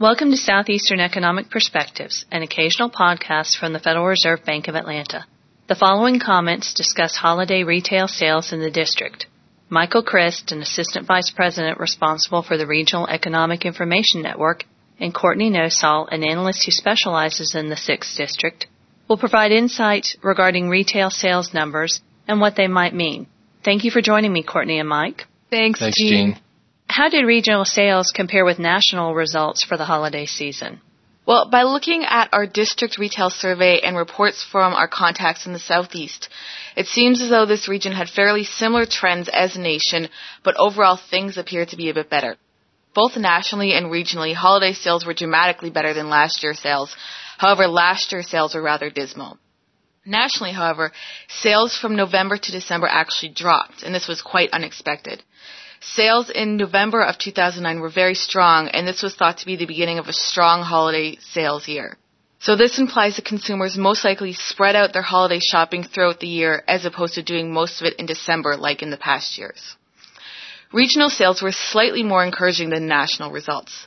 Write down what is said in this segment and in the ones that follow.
Welcome to Southeastern Economic Perspectives, an occasional podcast from the Federal Reserve Bank of Atlanta. The following comments discuss holiday retail sales in the district. Michael Chriszt, an assistant vice president responsible for the Regional Economic Information Network, and Courtney Nosal, an analyst who specializes in the 6th District, will provide insight regarding retail sales numbers and what they might mean. Thank you for joining me, Courtney and Mike. Thanks, Thanks, Jean. Jean. How did regional sales compare with national results for the holiday season? Well, by looking at our district retail survey and reports from our contacts in the southeast, it seems as though this region had fairly similar trends as a nation, but overall things appear to be a bit better. Both nationally and regionally, holiday sales were dramatically better than last year's sales. However, last year's sales were rather dismal. Nationally, however, sales from November to December actually dropped, and this was quite unexpected. Sales in November of 2009 were very strong, and this was thought to be the beginning of a strong holiday sales year. So this implies that consumers most likely spread out their holiday shopping throughout the year as opposed to doing most of it in December like in the past years. Regional sales were slightly more encouraging than national results.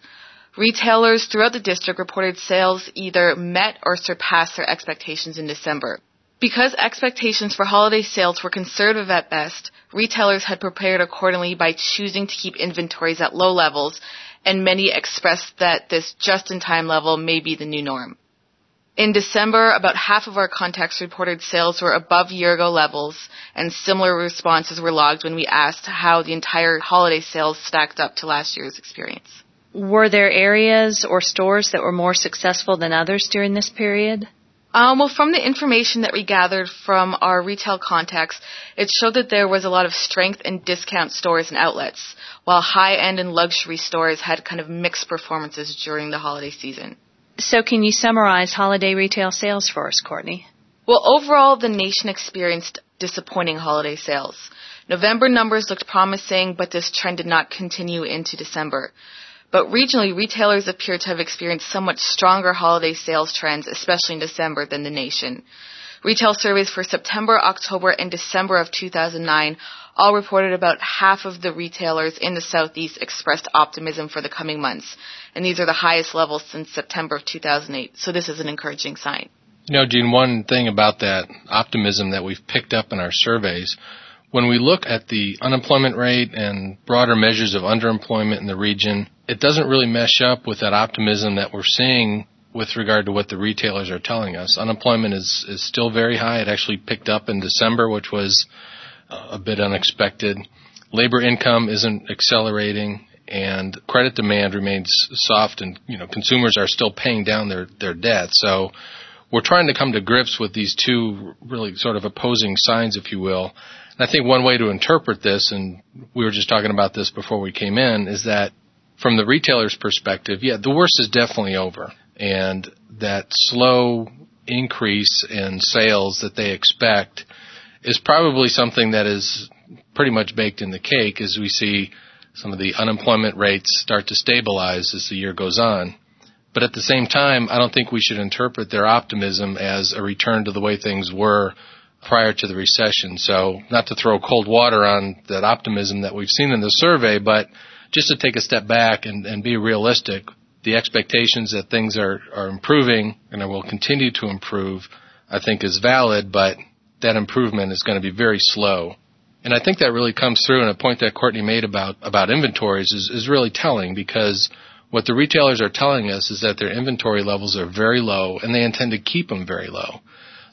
Retailers throughout the district reported sales either met or surpassed their expectations in December. Because expectations for holiday sales were conservative at best, retailers had prepared accordingly by choosing to keep inventories at low levels, and many expressed that this just-in-time level may be the new norm. In December, about half of our contacts reported sales were above year-ago levels, and similar responses were logged when we asked how the entire holiday sales stacked up to last year's experience. Were there areas or stores that were more successful than others during this period? Um, well, from the information that we gathered from our retail contacts, it showed that there was a lot of strength in discount stores and outlets, while high-end and luxury stores had kind of mixed performances during the holiday season. So, can you summarize holiday retail sales for us, Courtney? Well, overall, the nation experienced disappointing holiday sales. November numbers looked promising, but this trend did not continue into December. But regionally, retailers appear to have experienced somewhat stronger holiday sales trends, especially in December, than the nation. Retail surveys for September, October, and December of 2009 all reported about half of the retailers in the Southeast expressed optimism for the coming months. And these are the highest levels since September of 2008. So this is an encouraging sign. You know, Gene, one thing about that optimism that we've picked up in our surveys, when we look at the unemployment rate and broader measures of underemployment in the region, it doesn't really mesh up with that optimism that we're seeing with regard to what the retailers are telling us. Unemployment is, is still very high. It actually picked up in December, which was uh, a bit unexpected. Labor income isn't accelerating and credit demand remains soft and, you know, consumers are still paying down their, their debt. So we're trying to come to grips with these two really sort of opposing signs, if you will. And I think one way to interpret this, and we were just talking about this before we came in, is that from the retailer's perspective, yeah, the worst is definitely over. And that slow increase in sales that they expect is probably something that is pretty much baked in the cake as we see some of the unemployment rates start to stabilize as the year goes on. But at the same time, I don't think we should interpret their optimism as a return to the way things were prior to the recession. So not to throw cold water on that optimism that we've seen in the survey, but just to take a step back and, and be realistic. The expectations that things are, are improving and will continue to improve, I think is valid, but that improvement is going to be very slow. And I think that really comes through and a point that Courtney made about, about inventories is, is really telling because what the retailers are telling us is that their inventory levels are very low and they intend to keep them very low.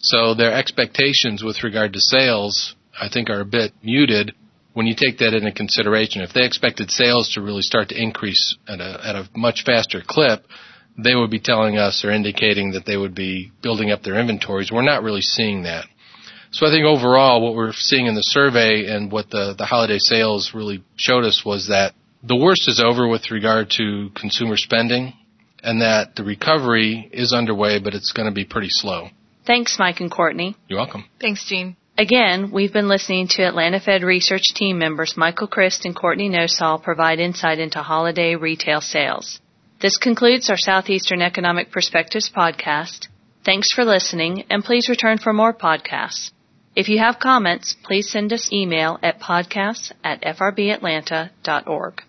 So their expectations with regard to sales, I think, are a bit muted when you take that into consideration. If they expected sales to really start to increase at a, at a much faster clip, they would be telling us or indicating that they would be building up their inventories. We're not really seeing that. So I think overall what we're seeing in the survey and what the, the holiday sales really showed us was that the worst is over with regard to consumer spending and that the recovery is underway, but it's going to be pretty slow. Thanks, Mike and Courtney. You're welcome. Thanks, Jean. Again, we've been listening to Atlanta Fed research team members Michael Chriszt and Courtney Nosal provide insight into holiday retail sales. This concludes our Southeastern Economic Perspectives podcast. Thanks for listening, and please return for more podcasts. If you have comments, please send us email at podcasts at frbatlanta.org.